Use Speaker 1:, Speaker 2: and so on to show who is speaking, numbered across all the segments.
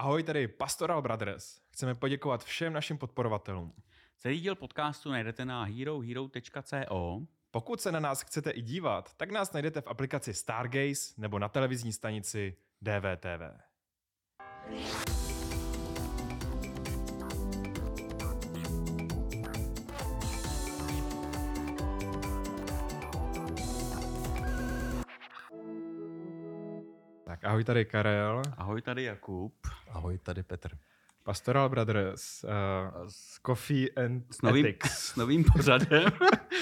Speaker 1: Ahoj, tady Pastoral Brothers. Chceme poděkovat všem našim podporovatelům.
Speaker 2: Celý díl podcastu najdete na herohero.co.
Speaker 1: Pokud se na nás chcete i dívat, tak nás najdete v aplikaci Stargaze nebo na televizní stanici DVTV. Tak ahoj tady Karel.
Speaker 2: Ahoj, tady Jakub.
Speaker 3: Ahoj, tady Petr.
Speaker 1: Pastoral Brothers, uh, s Coffee and
Speaker 2: S novým,
Speaker 1: Ethics.
Speaker 2: s novým pořadem.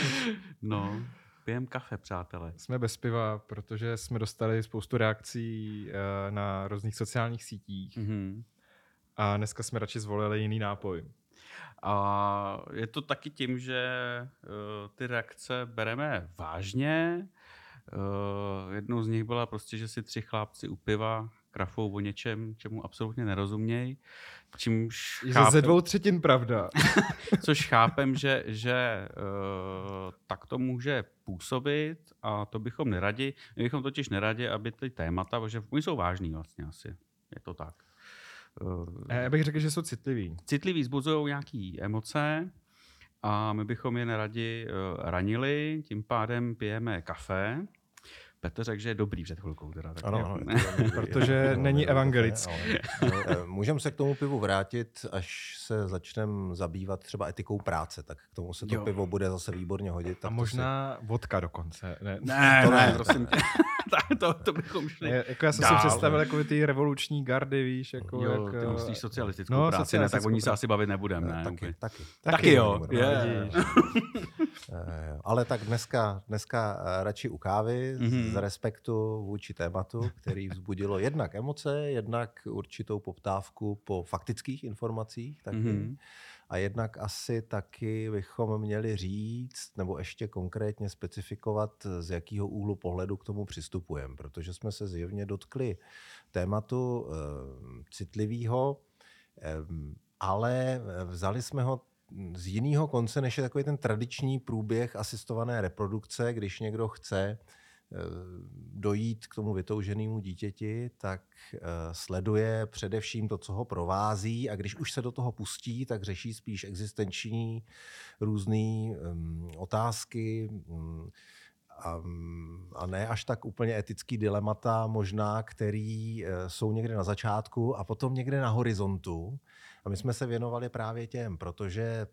Speaker 2: no, pijem kafe, přátelé.
Speaker 1: Jsme bez piva, protože jsme dostali spoustu reakcí uh, na různých sociálních sítích
Speaker 2: Mhm.
Speaker 1: a dneska jsme radši zvolili jiný nápoj.
Speaker 2: A je to taky tím, že uh, ty reakce bereme vážně. Uh, jednou z nich byla prostě, že si tři chlápci u piva krafou o něčem, čemu absolutně nerozumějí. Čímž
Speaker 1: Je to ze dvou třetin pravda.
Speaker 2: Což chápem, že, že uh, tak to může působit a to bychom neradi. My bychom totiž neradi, aby ty témata, protože oni jsou vážný vlastně asi. Je to tak. Uh,
Speaker 1: Já bych řekl, že jsou citlivý.
Speaker 2: citlivý vzbuzují nějaké emoce a my bychom je neradi ranili, tím pádem pijeme kafe. Petr řekl, že je dobrý před chvilkou. Teda, tak
Speaker 3: Ano, ano, je
Speaker 1: Protože není evangelický.
Speaker 3: ale, eh, Můžeme se k tomu pivu vrátit, až se začneme zabývat třeba etikou práce, tak k tomu se to
Speaker 2: Jo.
Speaker 3: pivo bude zase výborně hodit.
Speaker 1: A možná vodka dokonce. Ne,
Speaker 2: Ne,
Speaker 3: To
Speaker 2: ne,
Speaker 3: ne.
Speaker 2: prosím tě. Tak to, to bychom šli.
Speaker 1: Ne, jako já jsem
Speaker 2: dál.
Speaker 1: si představil jako ty revoluční gardy, víš, jako
Speaker 2: jo,
Speaker 1: jak,
Speaker 2: ty
Speaker 1: eh,
Speaker 2: myslíš socialistickou
Speaker 1: no,
Speaker 2: práci, ne, tak o ní se asi bavit nebudeme,
Speaker 3: si-
Speaker 2: ne?
Speaker 3: Taky,
Speaker 2: úplně.
Speaker 3: taky.
Speaker 2: Taky jo,
Speaker 3: Eh, Ale tak dneska, dneska eh, radši u kávy
Speaker 2: Mhm.
Speaker 3: mm-hmm. z respektu vůči tématu, který vzbudilo jednak emoce, jednak určitou poptávku po faktických informacích taky.
Speaker 2: Mhm.
Speaker 3: Mm-hmm. A jednak asi taky bychom měli říct, nebo ještě konkrétně specifikovat, z jakého úhlu pohledu k tomu přistupujeme, protože jsme se zjevně dotkli tématu e, citlivého, e, ale vzali jsme ho z jiného konce, než je takový ten tradiční průběh asistované reprodukce, když někdo chce eh, dojít k tomu vytouženému dítěti, tak eh, sleduje především to, co ho provází a když už se do toho pustí, tak řeší spíš existenční různé um, otázky um, a, a ne až tak úplně etický dilemata možná, který eh, jsou někde na začátku a potom někde na horizontu. A my jsme se věnovali právě těm, protože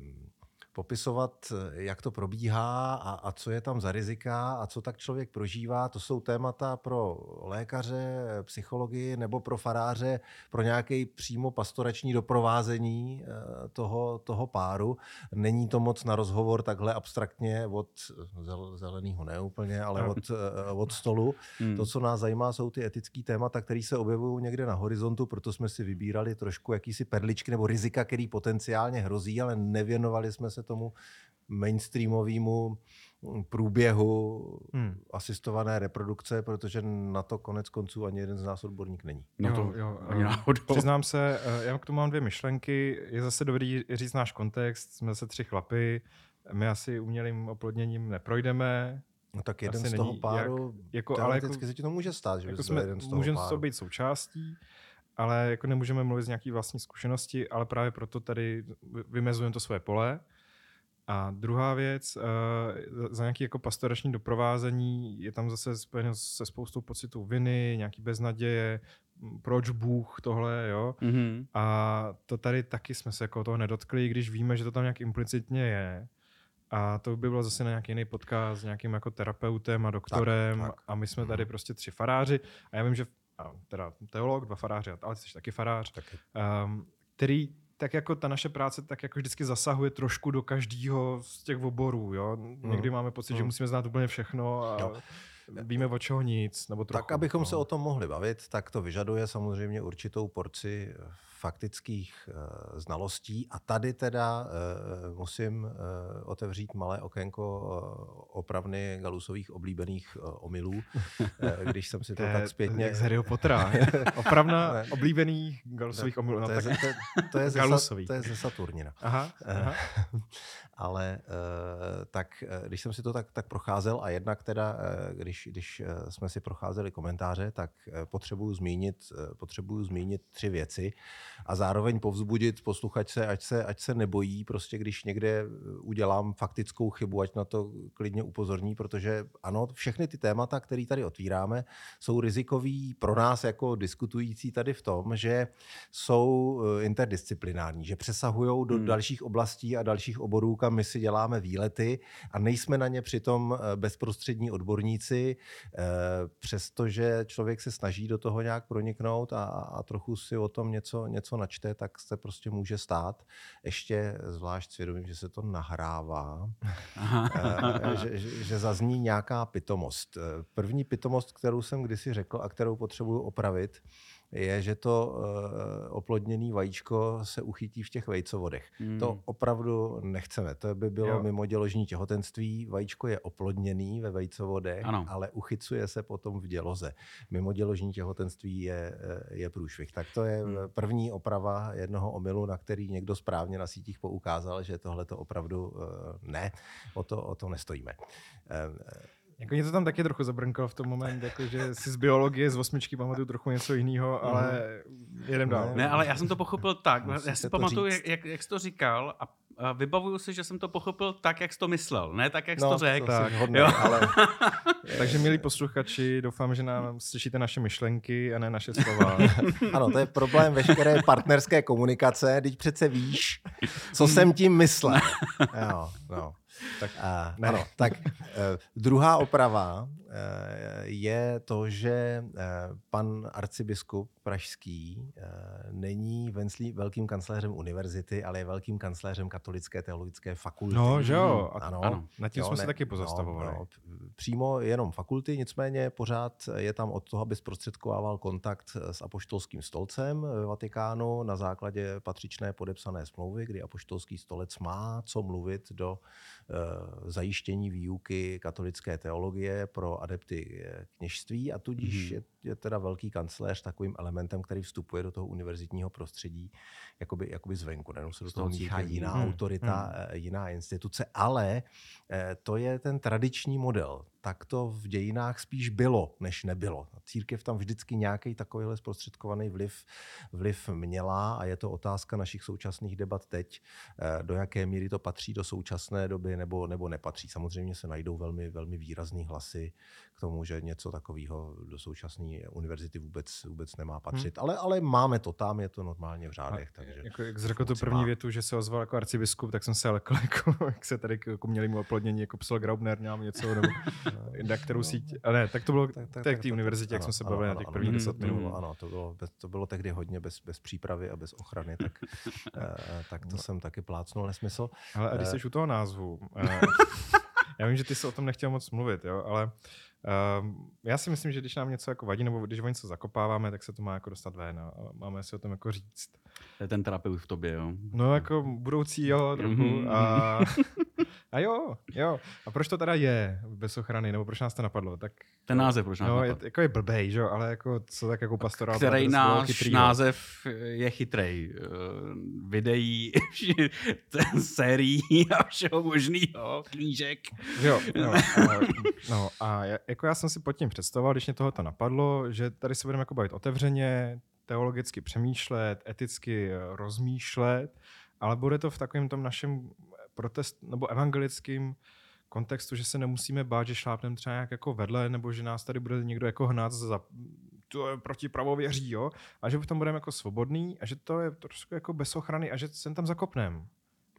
Speaker 3: um, popisovat, jak to probíhá a, a co je tam za rizika a co tak člověk prožívá, to jsou témata pro lékaře, psychologii nebo pro faráře, pro nějaký přímo pastorační doprovázení eh, toho, toho páru. Není to moc na rozhovor takhle abstraktně od zel- zeleného, ne úplně, ale od, eh, od stolu.
Speaker 2: Hmm.
Speaker 3: To, co nás zajímá, jsou ty etické témata, které se objevují někde na horizontu, proto jsme si vybírali trošku jakýsi perličky nebo rizika, který potenciálně hrozí, ale nevěnovali jsme se tomu mainstreamovému průběhu
Speaker 1: Hmm.
Speaker 3: asistované reprodukce, protože na to konec konců ani jeden z nás odborník není.
Speaker 2: No
Speaker 1: Jo,
Speaker 2: to
Speaker 1: jo,
Speaker 2: ani
Speaker 1: eh,
Speaker 2: náhodou.
Speaker 1: Přiznám se, eh, já k tomu mám dvě myšlenky. Je zase dobrý říct náš kontext. Jsme zase tři chlapy. My asi umělým oplodněním neprojdeme.
Speaker 3: No tak jeden
Speaker 1: Asi
Speaker 3: z toho
Speaker 1: není
Speaker 3: páru,
Speaker 1: jako, ale jako,
Speaker 3: se ti to může stát, že
Speaker 1: jako jsme,
Speaker 3: jeden z toho
Speaker 1: můžeme
Speaker 3: páru.
Speaker 1: to být součástí, ale jako nemůžeme mluvit z nějaký vlastní zkušenosti, ale právě proto tady vymezujeme to své pole. A druhá věc, uh, za nějaký jako pastorační doprovázení je tam zase spojeno se spoustou pocitů viny, nějaký beznaděje, proč Bůh tohle, jo.
Speaker 2: Mhm.
Speaker 1: A to tady taky jsme se jako toho nedotkli, i když víme, že to tam nějak implicitně je. A to by bylo zase na nějaký jiný podcast s nějakým jako terapeutem a doktorem.
Speaker 3: tak.
Speaker 1: A my jsme tady prostě tři faráři. A já vím, že a teda teolog, dva faráři, ale ty jsi taky farář,
Speaker 3: Taky.
Speaker 1: um, který tak jako ta naše práce tak jako vždycky zasahuje trošku do každého z těch oborů. Jo? Někdy máme pocit, že
Speaker 3: Mm.
Speaker 1: musíme znát úplně všechno a
Speaker 3: Jo.
Speaker 1: víme o čeho nic. Nebo trochu,
Speaker 3: Tak, abychom
Speaker 1: no.
Speaker 3: se o tom mohli bavit, tak to vyžaduje samozřejmě určitou porci faktických uh, znalostí. A tady teda uh, musím uh, otevřít malé okénko opravny Galusových oblíbených omylů, když jsem si to,
Speaker 1: To
Speaker 3: tak zpětně...
Speaker 1: jak z Harryho Pottera. Opravna
Speaker 3: Ne.
Speaker 1: oblíbených Galusových omylů. No,
Speaker 3: to, je,
Speaker 1: tak...
Speaker 3: to, to, je ze, to je ze Saturnina.
Speaker 1: Aha, aha.
Speaker 3: Ale eh, tak, eh, když jsem si to tak, tak procházel a jednak teda, eh, když když, eh, jsme si procházeli komentáře, tak eh, potřebuju zmínit, eh, potřebuju zmínit tři věci a zároveň povzbudit posluchače, ať se, ať se nebojí, prostě když někde udělám faktickou chybu, ať na to klidně upozorní, protože ano, všechny ty témata, které tady otvíráme, jsou rizikový pro nás jako diskutující tady v tom, že jsou interdisciplinární, že přesahují do hmm. dalších oblastí a dalších oborů, kam my si děláme výlety a nejsme na ně přitom bezprostřední odborníci, eh, přestože člověk se snaží do toho nějak proniknout a, a trochu si o tom něco, něco načte, tak se prostě může stát. Ještě zvlášť svědomím, že se to nahrává, eh, že, že, že zazní nějaká pitomost. Eh, první pitomost, kterou jsem kdysi řekl a kterou potřebuju opravit, je, že to uh, oplodněné vajíčko se uchytí v těch vejcovodech. Hmm. To opravdu nechceme. To by bylo jo. mimo děložní těhotenství. Vajíčko je oplodněný ve vejcovodech, ano. ale uchycuje se potom v děloze. Mimo děložní těhotenství je, eh, je průšvih. Tak to je hmm. první oprava jednoho omylu, na který někdo správně na sítích poukázal, že tohle to opravdu uh, ne. O to, o to nestojíme.
Speaker 1: Jako mě to tam taky trochu zabrnkalo v tom moment, jako že si z biologie, z osmičky pamatuju trochu něco jiného, ale mm. jedem dál.
Speaker 2: Ne, ale já jsem to pochopil tak. já si pamatuju, jak, jak, jak jsi to říkal a a vybavuju si, že jsem to pochopil tak, jak jsi to myslel, ne tak, jak jsi no, to řekl.
Speaker 1: Tak, hodně, ale... Takže milí posluchači, doufám, že nám slyšíte naše myšlenky a ne naše slova.
Speaker 3: ano, to je problém veškeré partnerské komunikace, teď přece víš, co jsem tím myslel. Jo, no. Tak, a, ne. ano, tak uh, druhá oprava je to, že uh, pan arcibiskup pražský uh, není venslí, velkým kancléřem univerzity, ale je velkým kancléřem katolické teologické fakulty.
Speaker 1: No, že jo. A, ano, ano. Na tím jo, jsme ne, se taky pozastavovali. No, no,
Speaker 3: přímo jenom fakulty, nicméně pořád je tam od toho, aby zprostředkovával kontakt s apoštolským stolcem ve Vatikánu na základě patřičné podepsané smlouvy, kdy apoštolský stolec má co mluvit do Eh, zajištění výuky katolické teologie pro adepty eh, kněžství a tudíž mm-hmm. je, je teda velký kancléř takovým elementem, který vstupuje do toho univerzitního prostředí jakoby, jakoby zvenku. Nejenom se do toho míchá jiná hmm. autorita, hmm. jiná instituce, ale to je ten tradiční model tak to v dějinách spíš bylo, než nebylo. Církev tam vždycky nějaký takovýhle zprostředkovaný vliv, vliv měla a je to otázka našich současných debat teď, eh, do jaké míry to patří do současné doby nebo, nebo nepatří. Samozřejmě se najdou velmi, velmi výrazný hlasy k tomu, že něco takového do současné univerzity vůbec, vůbec nemá patřit. Hmm. Ale, ale máme to tam, je to normálně v řádech. A, takže
Speaker 1: jako, jak jsi řekl tu první má. větu, že se ozval jako arcibiskup, tak jsem se ale jako, jak se tady jako měli mu oplodnění, jako psal Graubner, nějak něco, nebo na kterou no, síť. A ne, tak to bylo tak, tak, tak, k té univerzitě, jak jsme se bavili na těch prvních deset minut.
Speaker 3: Ano, to bylo, to bylo tehdy hodně bez, bez přípravy a bez ochrany, tak, uh, tak to no. jsem taky plácnul nesmysl.
Speaker 1: Ale a když eh, jsi u toho názvu, uh, já vím, že ty jsi o tom nechtěl moc mluvit, jo, ale Uh, já si myslím, že když nám něco jako vadí, nebo když o něco zakopáváme, tak se to má jako dostat ven a máme si o tom jako říct.
Speaker 2: To je ten terapeut v tobě, jo?
Speaker 1: No jako budoucí, jo, trochu. Mm-hmm. A, a jo, jo. A proč to teda je bez ochrany, nebo proč nás to napadlo? Tak,
Speaker 2: ten název proč nás no,
Speaker 1: napadlo? Je, jako je blbej, že jo, ale jako co tak jako pastorál.
Speaker 2: Který náš chytrý, název je chytrej. Uh, videí, sérií a všeho možného, knížek.
Speaker 1: Jo, jo. A, no a jako já jsem si pod tím představoval, když mě tohoto napadlo, že tady se budeme jako bavit otevřeně, teologicky přemýšlet, eticky eh, rozmýšlet, ale bude to v takovém tom našem protest nebo evangelickém kontextu, že se nemusíme bát, že šlápneme třeba nějak jako vedle, nebo že nás tady bude někdo jako hnát za to je proti pravověří, jo, a že v tom budeme jako svobodný a že to je trošku jako bez ochrany a že se tam zakopneme.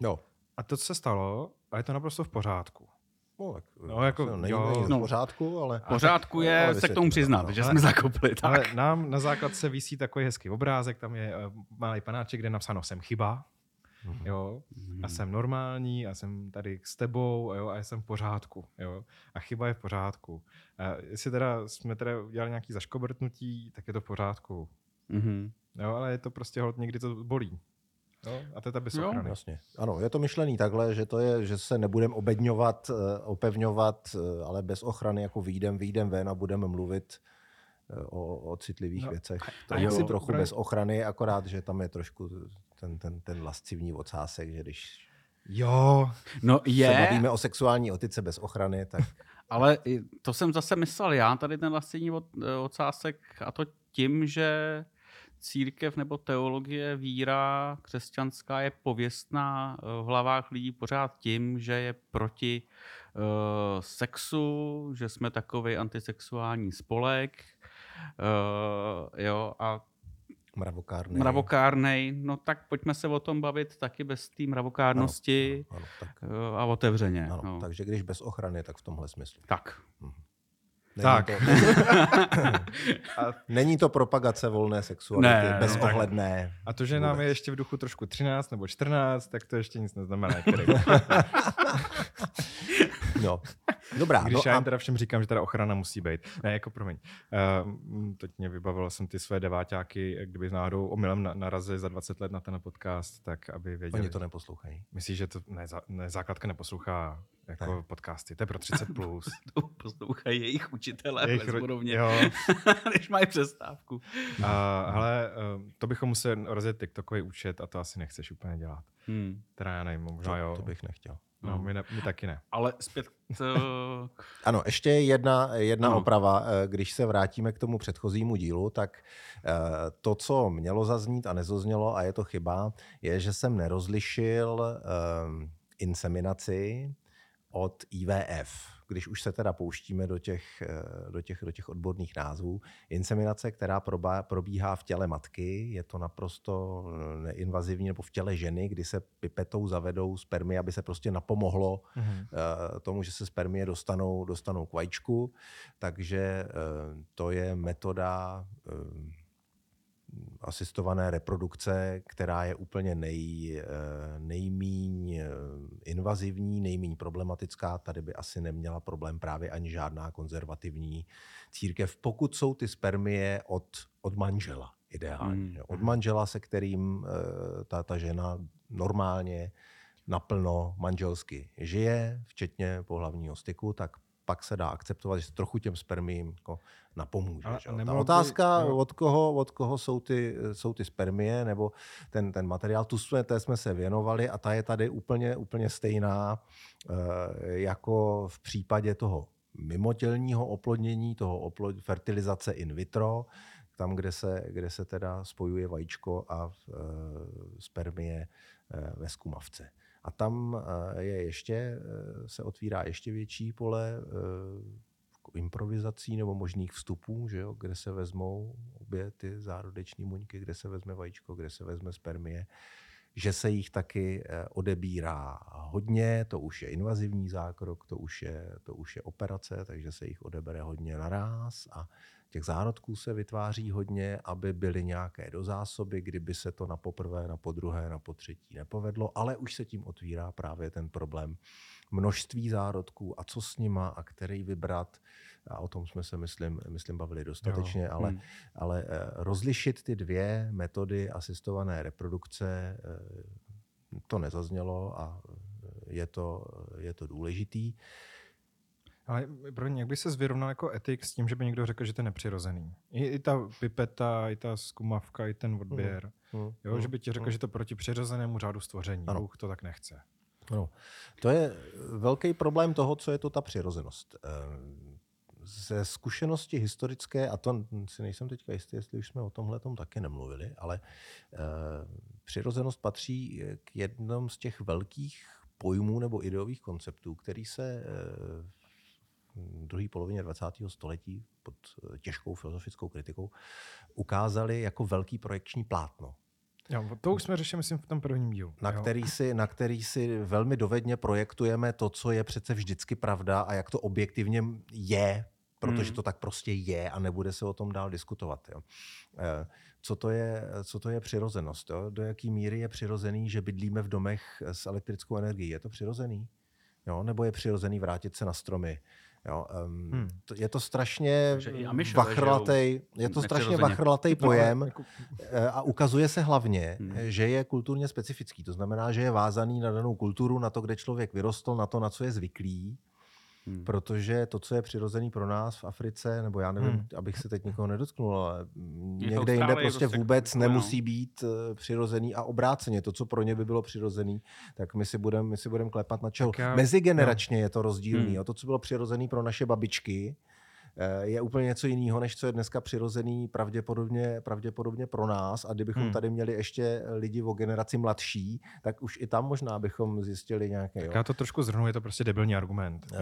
Speaker 3: No.
Speaker 1: A to, co se stalo, a je to naprosto v pořádku.
Speaker 3: No, tak no, jako, není, jo, není no, pořádku, ale...
Speaker 2: pořádku je ale se k tomu přiznat, no, že ale, jsme zakopli. Tak.
Speaker 1: Ale nám na základce vysí takový hezký obrázek, tam je uh, malý panáček, kde je napsáno jsem chyba, mm. jo, a jsem normální, a jsem tady s tebou, jo, a jsem v pořádku, jo, a chyba je v pořádku. A jestli teda jsme teda udělali nějaký zaškobrtnutí, tak je to v pořádku. Mm-hmm. Jo, ale je to prostě hod, někdy to bolí. No, a to je ta bez jo,
Speaker 3: Jasně. Ano, je to myšlený takhle, že to je, že se nebudeme obedňovat, eh, opevňovat, eh, ale bez ochrany jako výjdem, výjdem ven a budeme mluvit eh, o, o citlivých no, věcech. To je trochu bez ochrany, akorát, že tam je trošku ten, ten, ten lascivní ocásek, že když
Speaker 1: Jo,
Speaker 3: no je. se bavíme o sexuální otice bez ochrany, tak...
Speaker 2: Ale to jsem zase myslel já, tady ten lastění od, ocásek, a to tím, že církev nebo teologie, víra křesťanská je pověstná v hlavách lidí pořád tím, že je proti uh, sexu, že jsme takový antisexuální spolek. Uh, jo, a
Speaker 3: Mravokárnej.
Speaker 2: Mravokárnej, no tak pojďme se o tom bavit taky bez té mravokárnosti ano, ano, ano, tak. a otevřeně.
Speaker 3: Ano, no. Takže když bez ochrany, tak v tomhle smyslu.
Speaker 2: Tak. Hm.
Speaker 1: Není tak.
Speaker 3: To, není to propagace volné sexuality, ne, bezohledné.
Speaker 1: A to, že nám je ještě v duchu trošku 13 nebo 14, tak to ještě nic neznamená.
Speaker 3: no. Dobrá.
Speaker 1: Když
Speaker 3: no
Speaker 1: já a... teda všem říkám, že teda ochrana musí být. Ne, jako promiň. Uh, teď mě vybavil jsem ty své deváťáky, kdyby náhodou omylem narazili za 20 let na ten podcast, tak aby věděli.
Speaker 3: Oni to neposlouchají.
Speaker 1: Myslíš, že to ne, ne, základka neposlouchá jako ne. podcasty. To je pro 30 plus.
Speaker 2: to poslouchají jejich učitelé jejich bezborovně, než mají přestávku.
Speaker 1: A, hele, eh, to bychom museli rozjet TikTokový účet a to asi nechceš úplně dělat. Hmm. Teda já nevím, možná
Speaker 3: to,
Speaker 1: jo.
Speaker 3: To bych nechtěl.
Speaker 1: No, no my, ne, my taky ne.
Speaker 2: Ale zpět to...
Speaker 3: Ano, ještě jedna, jedna no. oprava. Eh, když se vrátíme k tomu předchozímu dílu, tak eh, to, co mělo zaznít a nezoznělo, a je to chyba, je, že jsem nerozlišil um, inseminaci od IVF když už se teda pouštíme do těch, eh, do těch, do těch odborných názvů, inseminace, která probíhá v těle matky, je to naprosto eh, neinvazivní, nebo v těle ženy, kdy se pipetou zavedou spermie, aby se prostě napomohlo mm-hmm. tomu, že se spermie dostanou, dostanou k vajíčku. Takže to je metoda asistované reprodukce, která je úplně nej, eh, nejmíň eh, invazivní, nejmíň problematická. Tady by asi neměla problém právě ani žádná konzervativní církev, pokud jsou ty spermie od, od manžela ideálně. Mm. Od manžela, se kterým eh, ta, ta žena normálně naplno manželsky žije, včetně pohlavního styku, tak pak se dá akceptovat, že se trochu těm spermím jako napomůže. A, že? Ta otázka, by, od, koho, od koho jsou ty, jsou ty spermie, nebo ten, ten materiál, tu jsme, té jsme se věnovali a ta je tady úplně, úplně stejná e, jako v případě toho mimotělního oplodnění, toho oplod, fertilizace in vitro, tam, kde se, kde se teda spojuje vajíčko a e, spermie e, ve skumavce. A tam eh, je ještě, eh, se otvírá ještě větší pole eh, improvizací nebo možných vstupů, že jo, kde se vezmou obě ty zárodeční muňky, kde se vezme vajíčko, kde se vezme spermie, že se jich taky odebírá hodně, to už je invazivní zákrok, to už je, to už je operace, takže se jich odebere hodně naraz a Těch zárodků se vytváří hodně, aby byly nějaké dozásoby, kdyby se to na poprvé, na podruhé, na potřetí nepovedlo, ale už se tím otvírá právě ten problém množství zárodků a co s nima a který vybrat. A o tom jsme se, myslím, myslím bavili dostatečně, jo. ale, hmm. ale eh, rozlišit ty dvě metody asistované reprodukce, eh, to nezaznělo a je to, je to důležitý.
Speaker 1: Ale pro jak by se zvyrovnal jako etik s tím, že by někdo řekl, že to je nepřirozený? I, i ta pipeta, i ta skumavka, i ten odběr. Mm. Mm. Jo, mm. že by ti řekl, mm. že to proti přirozenému řádu stvoření. Ano. Bůh to tak nechce.
Speaker 3: Ano. To je velký problém toho, co je to ta přirozenost. Eh, ze zkušenosti historické, a to si nejsem teďka jistý, jestli už jsme o tomhle taky nemluvili, ale uh, přirozenost patří k jednom z těch velkých pojmů nebo ideových konceptů, který se uh, druhé polovině 20. století pod eh, těžkou filozofickou kritikou ukázali jako velký projekční plátno.
Speaker 1: Jo, to už jsme řešili, myslím, v tom prvním dílu.
Speaker 3: Na který, si, na který si velmi dovedně projektujeme to, co je přece vždycky pravda a jak to objektivně je, protože hmm. to tak prostě je a nebude se o tom dál diskutovat. Jo. Eh, co, to je, co to je přirozenost? Jo? Do jaké míry je přirozený, že bydlíme v domech s elektrickou energií? Je to přirozený? Jo? Nebo je přirozený vrátit se na stromy? Jo, um, hmm. je to strašně vachrlatej, je to strašně vachrlatej no, pojem jako... Eh, a ukazuje se hlavně, hmm. že je kulturně specifický. To znamená, že je vázaný na danou kulturu, na to, kde člověk vyrostl, na to, na co je zvyklý. Hmm. Protože to, co je přirozený pro nás v Africe, nebo já nevím, hmm. abych se teď nikoho nedotknul, ale někde jinde prostě vůbec nemusí být uh, přirozený a obráceně. To, co pro ně by bylo přirozený, tak my si budeme budem klepat na čelo. Mezigeneračně no. je to rozdílný. Hmm. to, co bylo přirozený pro naše babičky, Eh, je úplně něco jiného, než co je dneska přirozený pravděpodobně, pravděpodobně pro nás. A kdybychom hmm. tady měli ještě lidi o generaci mladší, tak už i tam možná bychom zjistili nějaké.
Speaker 1: Tak jo. já to trošku zhrnu, je to prostě debilní argument.
Speaker 3: Uh,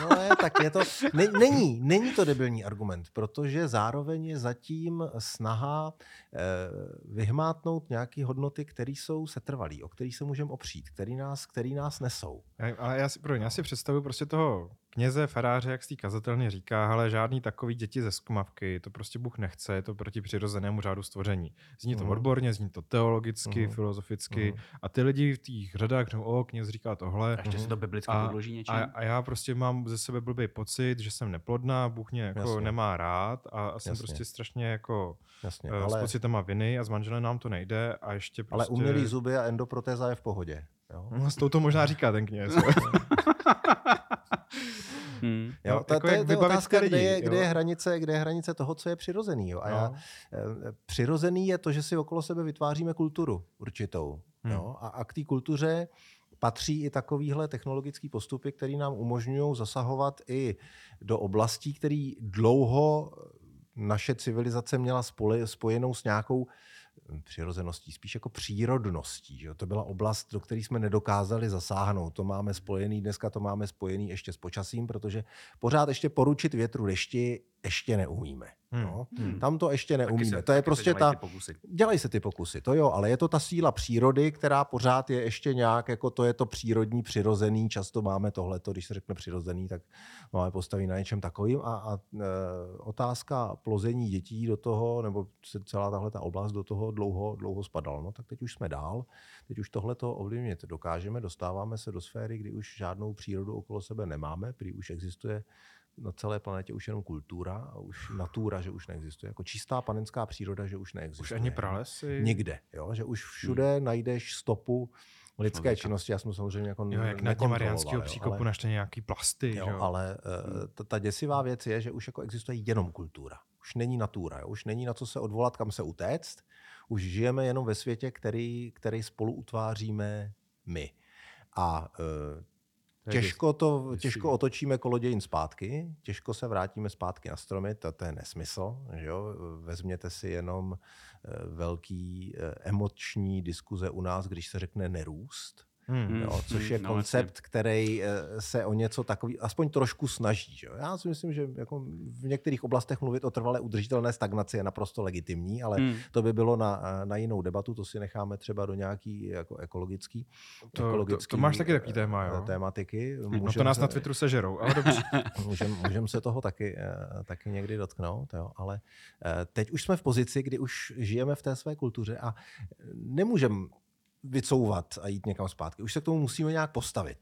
Speaker 3: no je, tak je to, ne, není, není to debilní argument, protože zároveň je zatím snaha uh, vyhmátnout nějaké hodnoty, které jsou setrvalé, o kterých se můžeme opřít, který nás, který nás nesou.
Speaker 1: Ale já si, pro, já si představuji prostě toho kněze, faráře, jak si kazatelně říká, ale žádný takový děti ze skumavky, to prostě Bůh nechce, je to proti přirozenému řádu stvoření. Zní to uh-huh. odborně, zní to teologicky, uh-huh. filozoficky uh-huh. a ty lidi v těch řadách řeknou, o, kněz říká tohle.
Speaker 2: A ještě se to biblicky a, podloží něčím.
Speaker 1: A, a, já prostě mám ze sebe blbý pocit, že jsem neplodná, Bůh mě jako Jasně. nemá rád a, a jsem Jasně. prostě strašně jako Jasně, uh, ale... s pocitem viny a s manželem nám to nejde a ještě prostě...
Speaker 3: Ale umělý zuby a endoprotéza je v pohodě. Jo?
Speaker 1: No, s tou to možná říká ten kněz.
Speaker 3: Hmm. Jo, no, to, jako to, je, to je otázka, lidi, kde, je, kde, je hranice, kde je hranice toho, co je přirozený. Jo? A no. já, eh, přirozený je to, že si okolo sebe vytváříme kulturu určitou. Hmm. Jo? A, a k té kultuře patří i takovéhle technologické postupy, které nám umožňují zasahovat i do oblastí, které dlouho naše civilizace měla spojenou s nějakou přirozeností, spíš jako přírodností. Že? To byla oblast, do které jsme nedokázali zasáhnout. To máme spojený, dneska to máme spojený ještě s počasím, protože pořád ještě poručit větru dešti ještě neumíme. Hmm. No. Hmm. Tam to ještě neumíme. Se, to je prostě ta. Dělají se ty pokusy, to jo, ale je to ta síla přírody, která pořád je ještě nějak, jako to je to přírodní, přirozený. Často máme tohleto, když se řekne přirozený, tak máme postaví na něčem takovým. A, a e, otázka plození dětí do toho, nebo celá tahle ta oblast do toho dlouho, dlouho spadala. No tak teď už jsme dál. Teď už tohle to ovlivnit dokážeme, dostáváme se do sféry, kdy už žádnou přírodu okolo sebe nemáme, prý už existuje na celé planetě už jenom kultura a už natura, že už neexistuje. Jako čistá panenská příroda, že už neexistuje.
Speaker 1: Už ani pralesy?
Speaker 3: Nikde. Jo? Že už všude hmm. najdeš stopu lidské Člověka. činnosti. Já jsem samozřejmě jako
Speaker 1: jo, jak na Mariánského příkopu ale, naště nějaký plasty.
Speaker 3: Jo, jo? Ale uh, ta, ta děsivá věc je, že už jako existuje jenom kultura. Už není natura. Jo? Už není na co se odvolat, kam se utéct. Už žijeme jenom ve světě, který, který spolu utváříme my. A uh, Těžko, to, těžko otočíme kolodějin zpátky, těžko se vrátíme zpátky na stromy, to, to je nesmysl. Že jo? Vezměte si jenom eh, velký eh, emoční diskuze u nás, když se řekne nerůst. Hmm. Jo, což hmm, je no, koncept, vlastně. který eh, se o něco takový, aspoň trošku snaží. Že? Já si myslím, že jako v některých oblastech mluvit o trvalé udržitelné stagnaci je naprosto legitimní, ale hmm. to by bylo na, na jinou debatu, to si necháme třeba do nějaký jako ekologický,
Speaker 1: to, ekologický to, to máš taky takový téma, jo?
Speaker 3: tématiky.
Speaker 1: Můžem no to nás se, na Twitteru sežerou, ale dobře.
Speaker 3: Můžeme můžem se toho taky, eh, taky někdy dotknout, jo? ale eh, teď už jsme v pozici, kdy už žijeme v té své kultuře a nemůžeme vycouvat a jít někam zpátky. Už se k tomu musíme nějak postavit.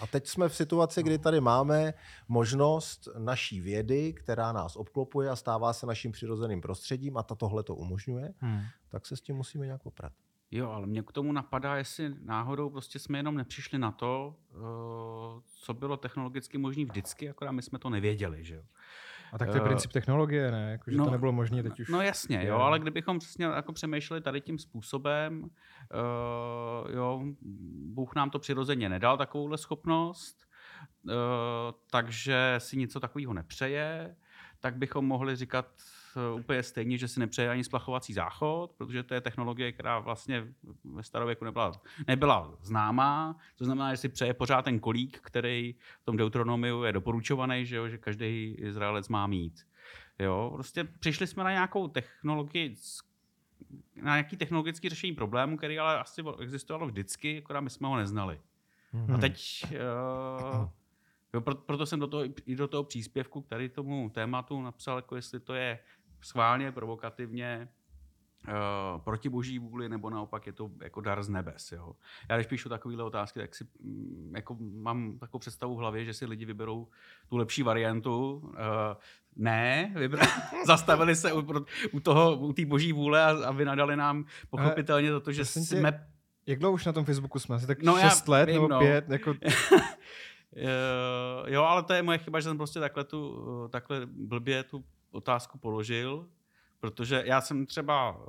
Speaker 3: A teď jsme v situaci, kdy tady máme možnost naší vědy, která nás obklopuje a stává se naším přirozeným prostředím a ta tohle to umožňuje, hmm. tak se s tím musíme nějak poprat.
Speaker 2: Jo, ale mě k tomu napadá, jestli náhodou prostě jsme jenom nepřišli na to, eh, co bylo technologicky možné vždycky, akorát my jsme to nevěděli, že jo.
Speaker 1: A tak to je uh, princip technologie, ne? Jako, že no, to nebylo možné teď už.
Speaker 2: No jasně, jo, ale kdybychom přesně jako přemýšleli tady tím způsobem, uh, jo, Bůh nám to přirozeně nedal takovouhle schopnost, uh, takže si něco takového nepřeje, tak bychom mohli říkat Eh, úplně stejně, že si nepřeje ani splachovací záchod, protože to je technologie, která vlastně ve starověku nebyla, nebyla známá. To znamená, že si přeje pořád ten kolík, který v tom Deuteronomiu je doporučovaný, že, jo, že každý Izraelec má mít. Jo, prostě přišli jsme na nějakou technologii, na nějaký technologický řešení problému, který ale asi existovalo vždycky, akorát my jsme ho neznali. Hmm. A teď uh, Jo, proto jsem do toho, i do toho příspěvku k tady tomu tématu napsal, jako jestli to je schválně, provokativně, Uh, proti boží vůli, nebo naopak je to jako dar z nebes. Jo. Já když píšu takovéhle otázky, tak si mm, jako mám takovou představu v hlavě, že si lidi vyberou tu lepší variantu. Uh, ne, vybra- zastavili se u, u toho, u té boží vůle a, a vynadali nám pochopitelně to, že jsme...
Speaker 1: Jak dlouho už na tom Facebooku jsme? Asi tak no 6 let vím, nebo no. 5? Jako...
Speaker 2: jo, ale to je moje chyba, že jsem prostě takhle, tu, takhle blbě tu otázku položil, protože já jsem třeba,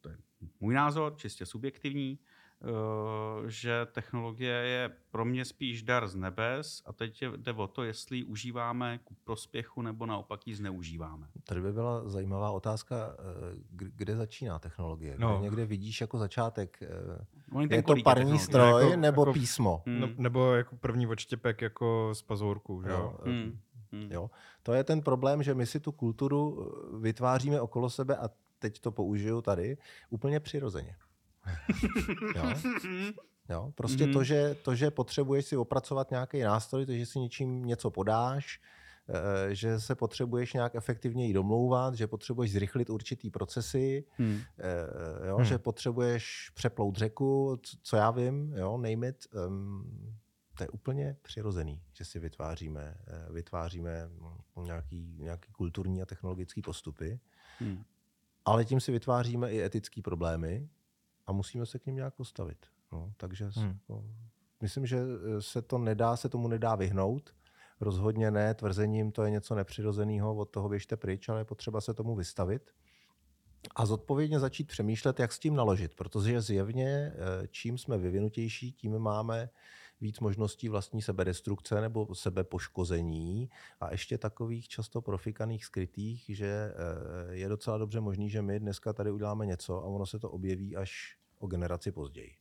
Speaker 2: to je můj názor, čistě subjektivní, Eh, že technologie je pro mě spíš dar z nebes a teď jde o to, jestli ji užíváme ku prospěchu nebo naopak ji zneužíváme.
Speaker 3: Tady by byla zajímavá otázka, eh, kde začíná technologie? No. Kde někde vidíš jako začátek? Eh, je to parní stroj jako, nebo jako, písmo?
Speaker 1: Hmm. No, nebo jako první očtěpek jako z pazurku. Že jo? Hmm.
Speaker 3: Hmm. Jo. To je ten problém, že my si tu kulturu vytváříme okolo sebe a teď to použiju tady úplně přirozeně. jo? Jo? Prostě mm-hmm. to, že, to, že potřebuješ si opracovat nějaký nástroj, to, že si něčím něco podáš, eh, že se potřebuješ nějak efektivněji domlouvat, že potřebuješ zrychlit určitý procesy, hmm. Eh, jo, hmm. že potřebuješ přeplout řeku, co já vím, jo, name it. Um, to je úplně přirozený, že si vytváříme, eh, vytváříme nějaký, nějaký kulturní a technologické postupy, hmm. ale tím si vytváříme i etické problémy, a musíme se k ním nějak postavit. No, takže hmm. no, myslím, že eh, se to nedá, se tomu nedá vyhnout. Rozhodně ne tvrzením, to je něco nepřirozeného, od toho běžte pryč, ale je potřeba se tomu vystavit a zodpovědně začít přemýšlet, jak s tím naložit, protože zjevně eh, čím jsme vyvinutější, tím máme víc možností vlastní sebedestrukce nebo sebepoškození a ještě takových často profikaných skrytých, že eh, je docela dobře možný, že my dneska tady uděláme něco a ono se to objeví až o generaci později.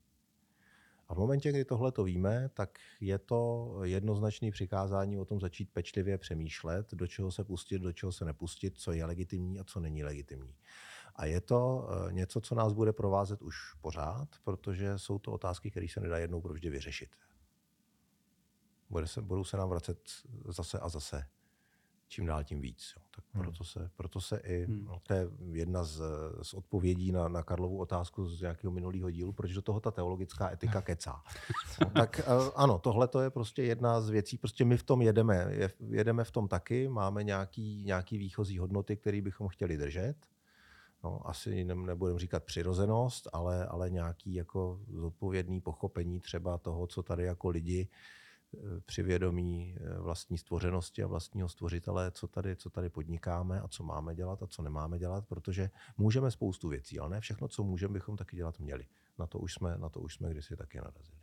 Speaker 3: A v momentě, kdy tohle to víme, tak je to jednoznačné přikázání o tom začít pečlivě přemýšlet, do čeho se pustit, do čeho se nepustit, co je legitimní a co není legitimní. A je to eh, něco, co nás bude provázet už pořád, protože jsou to otázky, které se nedá jednou provždy vyřešit. Bude se, budou se nám vracet zase a zase čím dál tím víc. Jo. Tak hmm. proto, se, proto se i, hmm. no, to je jedna z, z odpovědí na, na Karlovu otázku z nějakého minulého dílu, proč do toho ta teologická etika kecá. No, tak eh, ano, tohle to je prostě jedna z věcí, prostě my v tom jedeme, jedeme v tom taky, máme nějaký, nějaký výchozí hodnoty, které bychom chtěli držet. No, asi ne, nebudem říkat přirozenost, ale, ale nějaký jako zodpovědný pochopení třeba toho, co tady jako lidi při vědomí eh, vlastní stvořenosti a vlastního stvořitele, co tady, co tady podnikáme a co máme dělat a co nemáme dělat, protože můžeme spoustu věcí, ale ne všechno, co můžeme, bychom taky dělat měli. Na to už jsme, na to už jsme kdysi taky narazili.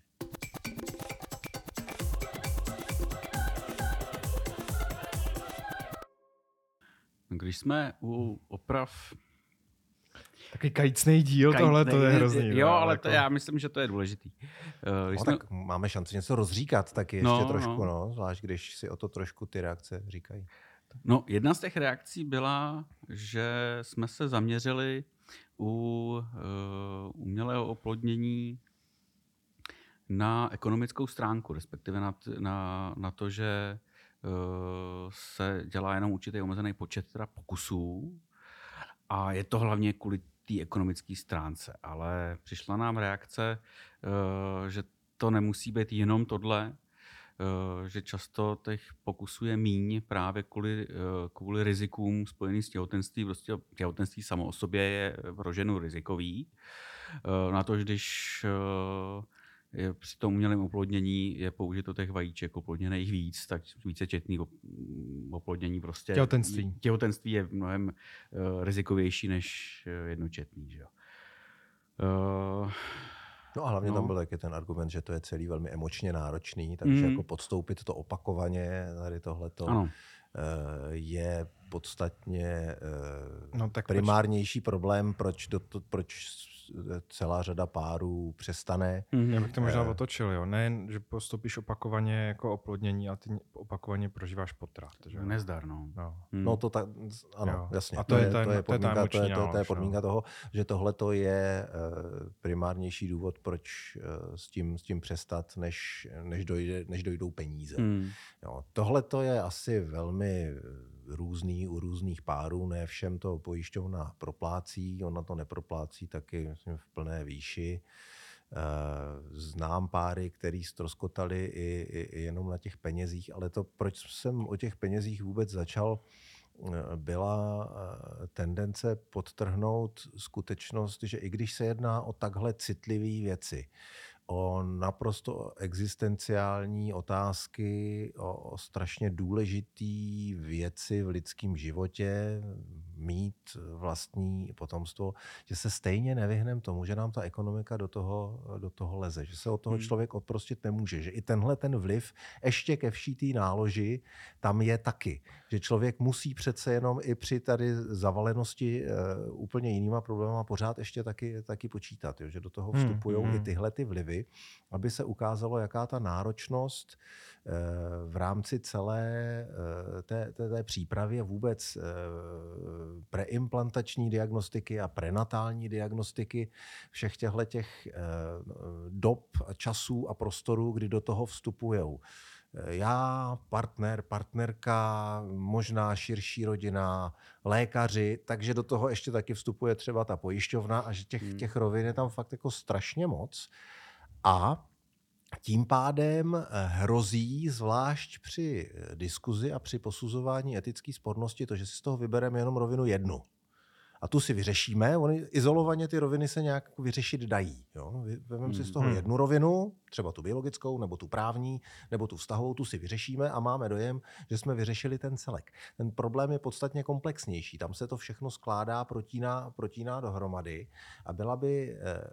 Speaker 2: Když jsme u oprav
Speaker 1: Takový kajícný díl, Kajicnej, tohle to je hrozný.
Speaker 2: Jo, no, ale jako... to já myslím, že to je důležitý.
Speaker 3: Uh, no, jsme... tak máme šanci něco rozříkat taky ještě no, trošku, no. no. Zvlášť, když si o to trošku ty reakce říkají.
Speaker 2: No, jedna z těch reakcí byla, že jsme se zaměřili u uh, umělého oplodnění na ekonomickou stránku, respektive na, na, na to, že uh, se dělá jenom určitý omezený počet teda pokusů a je to hlavně kvůli té ekonomické stránce. Ale přišla nám reakce, eh, že to nemusí být jenom tohle, eh, že často těch pokusů je míň právě kvůli, eh, kvůli rizikům spojeným s těhotenstvím. Prostě těhotenství samo o sobě je v roženu rizikový. Na to, když je při tom umělém oplodnění je použito těch vajíček oplodněných víc, tak více četný oplodnění prostě.
Speaker 1: Těhotenství.
Speaker 2: Těhotenství je mnohem uh, rizikovější než uh, jednočetný. Že jo.
Speaker 3: Uh, No a hlavně no. tam byl taky ten argument, že to je celý velmi emočně náročný, takže mm. jako podstoupit to opakovaně, tady tohleto, ano. je podstatně no, tak primárnější proč? problém, proč, do, to, proč celá řada párů přestane.
Speaker 1: Mm-hmm. Já bych to možná uh, otočil, jo. Nejen, že postupíš opakovaně jako oplodnění, ale ty opakovaně prožíváš potrat. Že?
Speaker 2: Nezdar, no.
Speaker 3: No, hmm. no to tak, ano, jo. jasně. A to, to, je, to, je, to je podmínka, to je, to je, to, to je podmínka toho, že tohle to je uh, primárnější důvod, proč uh, s, tím, s tím přestat, než, než, dojde, než dojdou peníze. Hmm. tohle to je asi velmi různý u různých párů, ne všem to pojišťovna proplácí, ona to neproplácí taky myslím, v plné výši. Eh, znám páry, který stroskotali i, i, i jenom na těch penězích, ale to, proč jsem o těch penězích vůbec začal, eh, byla eh, tendence podtrhnout skutečnost, že i když se jedná o takhle citlivé věci, o naprosto existenciální otázky, o, o strašně důležitý věci v lidském životě, mít vlastní potomstvo, že se stejně nevyhneme tomu, že nám ta ekonomika do toho, do toho leze, že se od toho hmm. člověk odprostit nemůže, že i tenhle ten vliv ještě ke všítý náloži tam je taky, že člověk musí přece jenom i při tady zavalenosti uh, úplně jinýma problémy pořád ještě taky, taky počítat, jo, že do toho hmm, vstupují hmm. i tyhle ty vlivy, aby se ukázalo, jaká ta náročnost uh, v rámci celé uh, té, té, té přípravy a vůbec preimplantační diagnostiky a prenatální diagnostiky všech těchto těch dob, časů a prostorů, kdy do toho vstupují já, partner, partnerka, možná širší rodina, lékaři, takže do toho ještě taky vstupuje třeba ta pojišťovna a že těch, hmm. těch rovin je tam fakt jako strašně moc. A tím pádem eh, hrozí, zvlášť při eh, diskuzi a při posuzování etické spornosti, to, že si z toho vybereme jenom rovinu jednu a tu si vyřešíme. Ony izolovaně ty roviny se nějak vyřešit dají. Vezmeme si z toho hmm. jednu rovinu, třeba tu biologickou, nebo tu právní, nebo tu vztahovou, tu si vyřešíme a máme dojem, že jsme vyřešili ten celek. Ten problém je podstatně komplexnější. Tam se to všechno skládá, protíná, protíná dohromady a byla by e, e,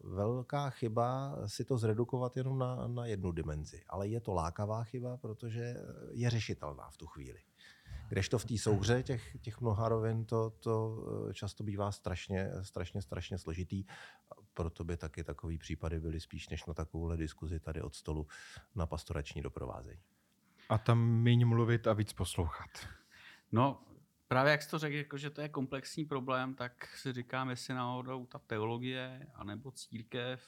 Speaker 3: velká chyba si to zredukovat jenom na, na jednu dimenzi. Ale je to lákavá chyba, protože je řešitelná v tu chvíli. Kdežto v té souhře těch, těch mnoha rovin to, to eh, často bývá strašně, strašně, strašně složitý. Proto by taky takový případy byly spíš než na takovouhle diskuzi tady od stolu na pastorační doprovázení.
Speaker 1: A tam méně mluvit a víc poslouchat.
Speaker 2: No, právě jak jsi to řekl, jako, že to je komplexní problém, tak si říkám, jestli náhodou ta teologie anebo církev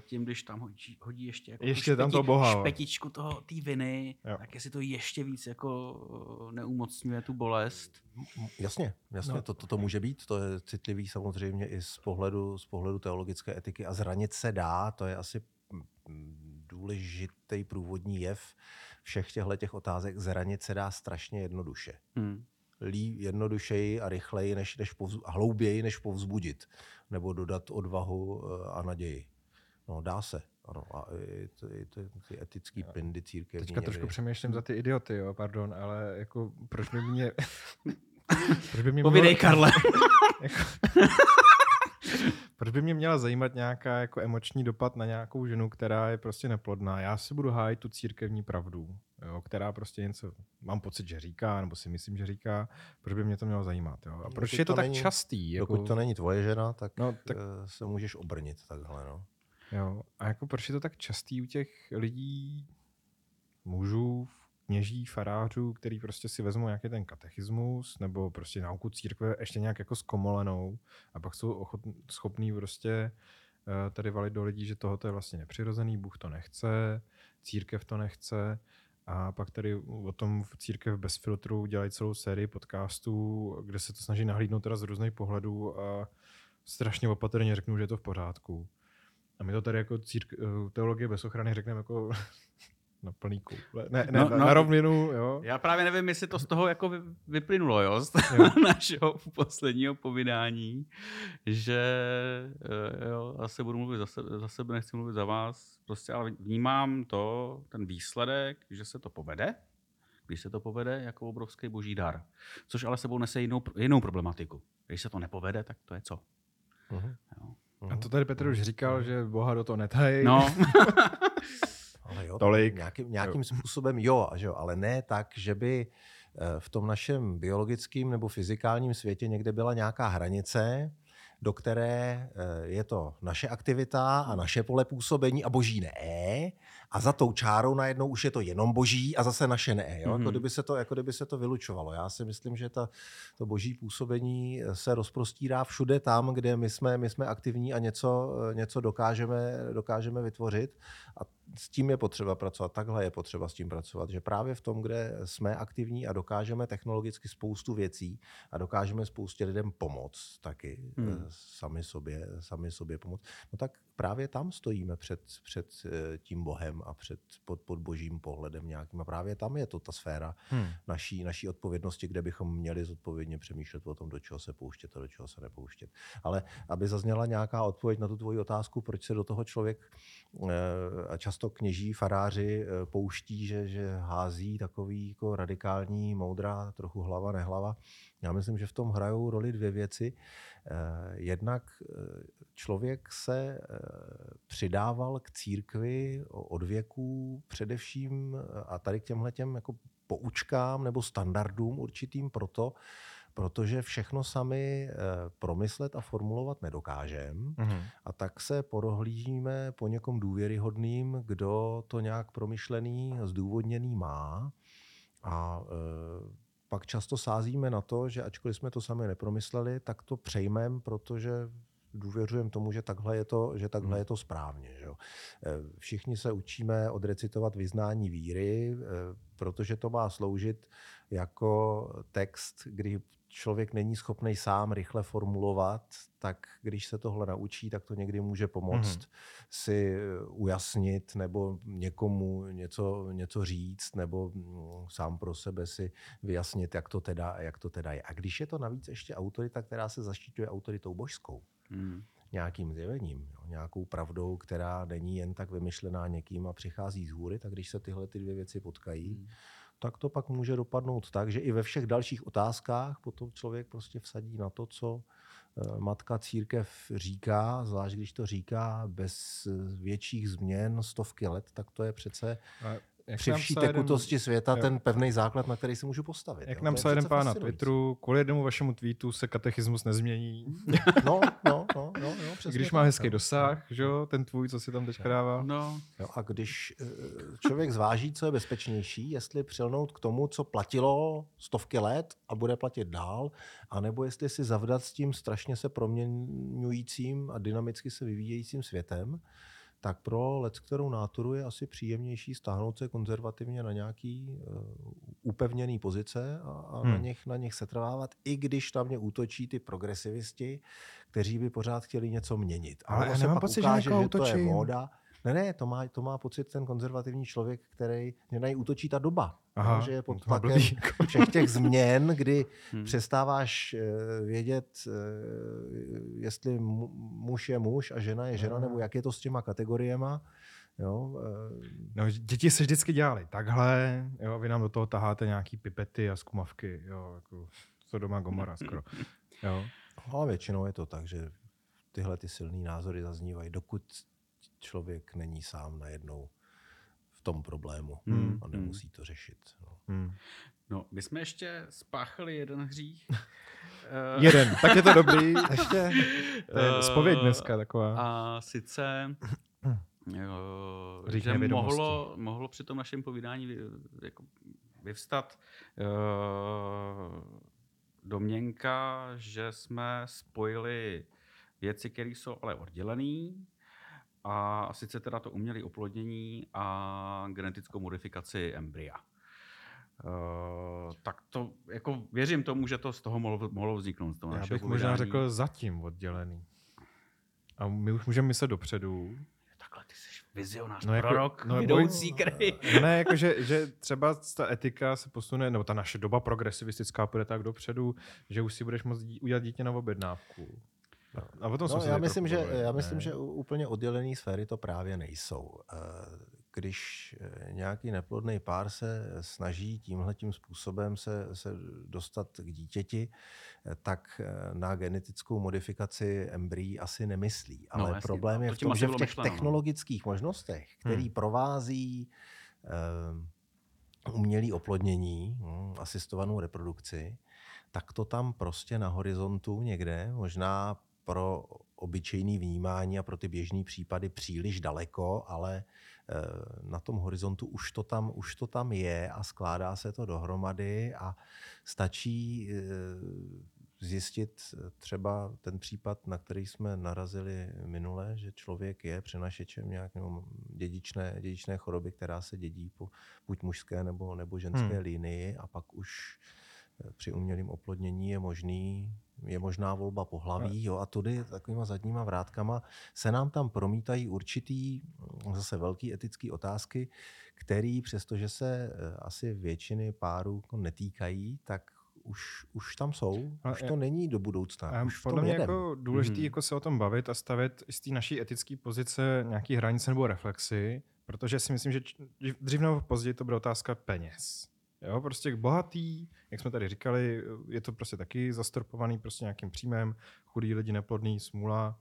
Speaker 2: tím, když tam hodí, hodí ještě, jako
Speaker 1: ještě špeti, tam to boha,
Speaker 2: špetičku toho, té viny, jo. tak jestli to ještě víc jako eh, neumocňuje tu bolest.
Speaker 3: Jasně, jasně, no. to, to, to může být, to je citlivý samozřejmě i z pohledu, z pohledu teologické etiky a zranit se dá, to je asi důležitý průvodní jev všech těchto těch otázek, zranit se dá strašně jednoduše. Hmm lí jednodušeji a rychleji, než, než povz, a hlouběji, než povzbudit, nebo dodat odvahu eh, a naději. No, dá se. Ano, a i, to, i to, ty etický ja. pindy církevní.
Speaker 1: Teďka trošku přemýšlím za ty idioty, jo, pardon, ale jako proč by mě...
Speaker 2: proč by mě Povídej, mělo, Karle. jako,
Speaker 1: proč by mě měla zajímat nějaká jako emoční dopad na nějakou ženu, která je prostě neplodná? Já si budu hájit tu církevní pravdu, jo, která prostě něco, mám pocit, že říká, nebo si myslím, že říká, proč by mě to mělo zajímat? Jo? A proč dokud je to, to tak není, častý?
Speaker 3: Jako... Dokud to není tvoje žena, tak no, tak... Eh, se můžeš obrnit takhle. No.
Speaker 1: Jo. A jako proč je to tak častý u těch lidí, mužů, kněží, farářů, který prostě si vezmou nějaký ten katechismus nebo prostě nauku církve ještě nějak jako zkomolenou a pak jsou ochot, schopní prostě uh, tady valit do lidí, že tohoto je vlastně nepřirozený, Bůh to nechce, církev to nechce a pak tady o tom v Církev bez filtru dělají celou sérii podcastů, kde se to snaží nahlídnout teda z různých pohledů a strašně opatrně řeknu, že je to v pořádku. A my to tady jako círk, eh, teologie bez ochrany řekneme jako na plný koule. Ne, ne no, na, no, na rovninu, jo.
Speaker 2: Já právě nevím, jestli to z toho jako vyplynulo, jo, z jo. našeho posledního povídání, že eh, jo, zase budu mluvit za sebe, za sebe, nechci mluvit za vás, prostě ale vnímám to, ten výsledek, že se to povede, když se to povede jako obrovský boží dar. Což ale sebou nese jinou, jinou problematiku. Když se to nepovede, tak to je co? Uh-huh.
Speaker 1: Jo. A to tady Petr už říkal, že Boha do toho netají.
Speaker 2: No.
Speaker 3: ale jo, Tolik. Nějakým, nějakým způsobem jo, že jo, ale ne tak, že by eh, v tom našem biologickém nebo fyzikálním světě někde byla nějaká hranice, do které eh, je to naše aktivita a naše pole působení a boží ne. A za tou čárou najednou už je to jenom boží a zase naše ne. Jo? Mm-hmm. Jako, mhm. kdyby se to, jako kdyby se to vylučovalo. Já si myslím, že ta, to boží působení se rozprostírá všude tam, kde my jsme, my jsme aktivní a něco, něco dokážeme, dokážeme vytvořit. A s tím je potřeba pracovat, takhle je potřeba s tím pracovat, že právě v tom, kde jsme aktivní a dokážeme technologicky spoustu věcí a dokážeme spoustě lidem pomoct taky, hmm. Eh, sami sobě, sami sobě pomoct, no tak právě tam stojíme před, před eh, tím Bohem a před, pod, pod božím pohledem nějakým. A právě tam je to ta sféra
Speaker 1: Hmm.
Speaker 3: naší, naší odpovědnosti, kde bychom měli zodpovědně přemýšlet o tom, do čeho se pouštět a do čeho se nepouštět. Ale aby zazněla nějaká odpověď na tu tvoji otázku, proč se do toho člověk eh, a často kněží, faráři eh, pouští, že, že hází takový jako radikální, moudrá, trochu hlava, nehlava. Já myslím, že v tom hrajou roli dvě věci. Eh, Jednak eh, člověk se eh, přidával k církvi od věků především a tady k těmhle těm jako poučkám nebo standardům určitým proto, protože všechno sami promyslet a formulovat nedokážeme.
Speaker 1: Mhm.
Speaker 3: A tak se porohlížíme po někom důvěryhodným, kdo to nějak promyšlený, zdůvodněný má. A pak často sázíme na to, že ačkoliv jsme to sami nepromysleli, tak to přejmeme, protože důvěřujeme tomu, že takhle je to, že takhle
Speaker 1: Hmm.
Speaker 3: je to správně. Že jo. E, Všichni se učíme odrecitovat vyznání víry, e, protože to má sloužit jako text, kdy člověk není schopný sám rychle formulovat, tak když se tohle naučí, tak to někdy může pomoct
Speaker 1: Mhm.
Speaker 3: si eh, ujasnit nebo někomu něco, něco říct nebo mm, sám pro sebe si vyjasnit, jak to, teda, jak to teda je. A když je to navíc ještě autorita, která se zaštiťuje autoritou božskou,
Speaker 2: Hmm.
Speaker 3: nějakým zjevením, jo, nějakou pravdou, která není jen tak vymyšlená někým a přichází z hůry, tak když se tyhle ty dvě věci potkají,
Speaker 2: Hmm.
Speaker 3: Tak to pak může dopadnout tak, že i ve všech dalších otázkách potom člověk prostě vsadí na to, co eh, matka církev říká, zvlášť když to říká bez eh, větších změn stovky let, tak to je přece
Speaker 1: jak
Speaker 3: při vší tekutosti světa
Speaker 1: jo.
Speaker 3: ten pevný základ, na který se můžu postavit.
Speaker 1: Jak
Speaker 3: jo.
Speaker 1: nám psal jeden pán na. Twitteru, kvůli jednomu vašemu tweetu se katechismus nezmění.
Speaker 3: No, no, no, no, no
Speaker 1: I
Speaker 3: přesně
Speaker 1: když
Speaker 3: tak,
Speaker 1: má hezký
Speaker 3: jo.
Speaker 1: dosah, že jo, ten tvůj, co si tam teďka dával.
Speaker 2: No,
Speaker 3: Jo, a když eh, člověk zváží, co je bezpečnější, jestli přilnout k tomu, co platilo stovky let a bude platit dál, anebo jestli si zavdat s tím strašně se proměňujícím a dynamicky se vyvíjejícím světem, tak pro let, kterou náturu je asi příjemnější stáhnout se konzervativně na nějaký uh, upevněný pozice a, a hmm. na, nich, na nich setrvávat, i když na mě útočí ty progresivisti, kteří by pořád chtěli něco měnit.
Speaker 1: Ale
Speaker 3: ono
Speaker 1: já
Speaker 3: se
Speaker 1: nemám
Speaker 3: pak
Speaker 1: pocit, že
Speaker 3: ukáže,
Speaker 1: někoho
Speaker 3: že to je móda. Ne, ne, to má, to má pocit ten konzervativní člověk, který že na něj útočí ta doba.
Speaker 1: Aha,
Speaker 3: že je pod tlakem
Speaker 1: blbý.
Speaker 3: všech těch změn, kdy
Speaker 2: Hmm.
Speaker 3: přestáváš eh, vědět, eh, jestli mu- muž je muž a žena je žena,
Speaker 1: Aha.
Speaker 3: nebo jak je to s těma kategoriema. Jo, eh,
Speaker 1: No, děti se vždycky dělali takhle, jo, vy nám do toho taháte nějaký pipety a skumavky, jo, jako co doma Gomora skoro. Jo.
Speaker 3: ale většinou je to tak, že tyhle ty silné názory zaznívají, dokud člověk není sám najednou v tom problému
Speaker 2: Hmm,
Speaker 3: a nemusí to řešit. No.
Speaker 1: Hmm.
Speaker 2: no, my jsme ještě spáchali jeden hřích. Eh,
Speaker 1: Jeden, tak je to dobrý.
Speaker 3: Ještě
Speaker 1: To je
Speaker 2: eh,
Speaker 1: spověď dneska taková.
Speaker 2: A sice, jo,
Speaker 1: Řík
Speaker 2: že mohlo, mohlo při tom našem povídání vy, jako vyvstat uh, domněnka, že jsme spojili věci, které jsou ale oddělené, a sice teda to umělé oplodnění a genetickou modifikaci embrya. Uh, tak to, jako věřím tomu, že to z toho mohlo, mohlo vzniknout. Z toho
Speaker 1: Já bych možná
Speaker 2: povídání.
Speaker 1: řekl zatím oddělený. A my už můžeme myslet dopředu.
Speaker 2: Takhle, ty jsi vizionář,
Speaker 1: No jako-
Speaker 2: prorok,
Speaker 1: no jako-
Speaker 2: vidoucí který.
Speaker 1: No ne, jako že, že třeba ta etika se posune, nebo ta naše doba progresivistická půjde tak dopředu, že už si budeš moct dí, udělat dítě na objednávku. A o tom jsme
Speaker 3: No, já
Speaker 1: tady
Speaker 3: myslím, že, já myslím, že úplně oddělené sféry to právě nejsou. Eh, Když eh, nějaký neplodný pár se snaží tímhletím způsobem se, se dostat k dítěti, eh, tak na genetickou modifikaci embryí asi nemyslí. Ale
Speaker 2: jasně,
Speaker 3: problém
Speaker 2: no,
Speaker 3: je
Speaker 2: to
Speaker 3: v
Speaker 2: tím
Speaker 3: tom, že v těch
Speaker 2: myšleno, no.
Speaker 3: technologických možnostech, který
Speaker 1: Hmm.
Speaker 3: provází umělé oplodnění, hm, asistovanou reprodukci, tak to tam prostě na horizontu někde, možná pro obyčejný vnímání a pro ty běžné případy příliš daleko, ale eh, na tom horizontu už to tam, už to tam je a skládá se to dohromady a stačí eh, zjistit eh, třeba ten případ, na který jsme narazili minule, že člověk je přenašečem nějaké nebo dědičné, dědičné choroby, která se dědí po buď mužské nebo, nebo ženské
Speaker 1: Hmm.
Speaker 3: hmm. linii a pak už při umělém oplodnění je možný je možná volba pohlaví jo, a tudy takovýma zadníma vrátkama se nám tam promítají určitý zase velký etický otázky, který přestože se eh, asi většiny párů jako netýkají, tak už, už tam jsou, už je, to není do budoucna. A už
Speaker 1: podle mě jako důležité hmm. jako se o tom bavit a stavět z té naší etické pozice nějaký hranice nebo reflexy, protože si myslím, že dřív nebo později to bude otázka peněz. Jo, prostě bohatý, jak jsme tady říkali, je to prostě taky zastropovaný prostě nějakým příjmem, chudý lidi neplodný, smůla,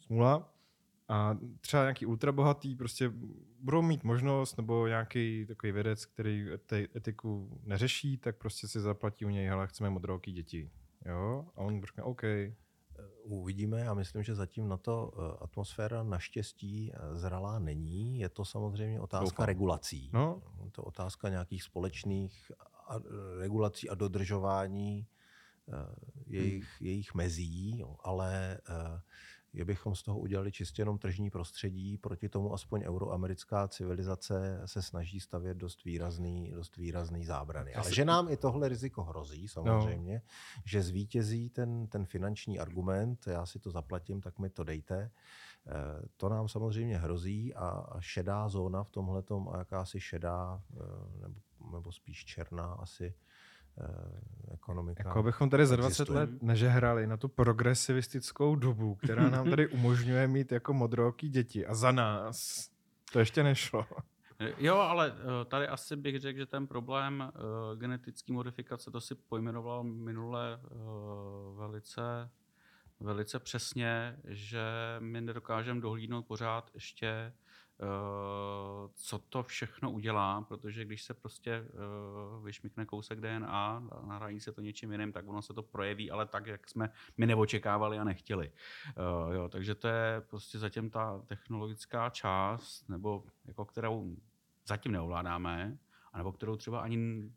Speaker 1: smůla. A třeba nějaký ultrabohatý prostě budou mít možnost, nebo nějaký takový vědec, který etiku neřeší, tak prostě si zaplatí u něj, hele, chceme modrooký děti. Jo? A on řekne, OK.
Speaker 3: Uvidíme, já myslím, že zatím na to eh, atmosféra naštěstí eh, zralá není. Je to samozřejmě otázka Doufám. regulací. No. Je to otázka nějakých společných regulací a dodržování eh, jejich, hmm. jejich mezí, ale je bychom z toho udělali čistě jenom tržní prostředí, proti tomu aspoň euroamerická civilizace se snaží stavět dost výrazný, dost výrazný zábrany. Ale že nám i tohle riziko hrozí samozřejmě, no. že zvítězí ten, ten finanční argument, já si to zaplatím, tak mi to dejte, eh, to nám samozřejmě hrozí a šedá zóna v tomhle a jakási šedá, eh, nebo, nebo spíš černá asi, ekonomika.
Speaker 1: Jako bychom tady za 20 existují. let nežehrali na tu progresivistickou dobu, která nám tady umožňuje mít jako modrooký děti a za nás to ještě nešlo.
Speaker 2: Jo, ale eh, tady asi bych řekl, že ten problém uh, genetické modifikace, to si pojmenoval minule uh, velice, velice přesně, že my nedokážeme dohlídnout pořád ještě Eh, co to všechno udělá, protože když se prostě uh, vyšmikne kousek DNA, nahradí se to něčím jiným, tak ono se to projeví, ale tak, jak jsme my neočekávali a nechtěli. Uh, jo, takže to je prostě zatím ta technologická část, nebo jako kterou zatím neovládáme, anebo kterou třeba ani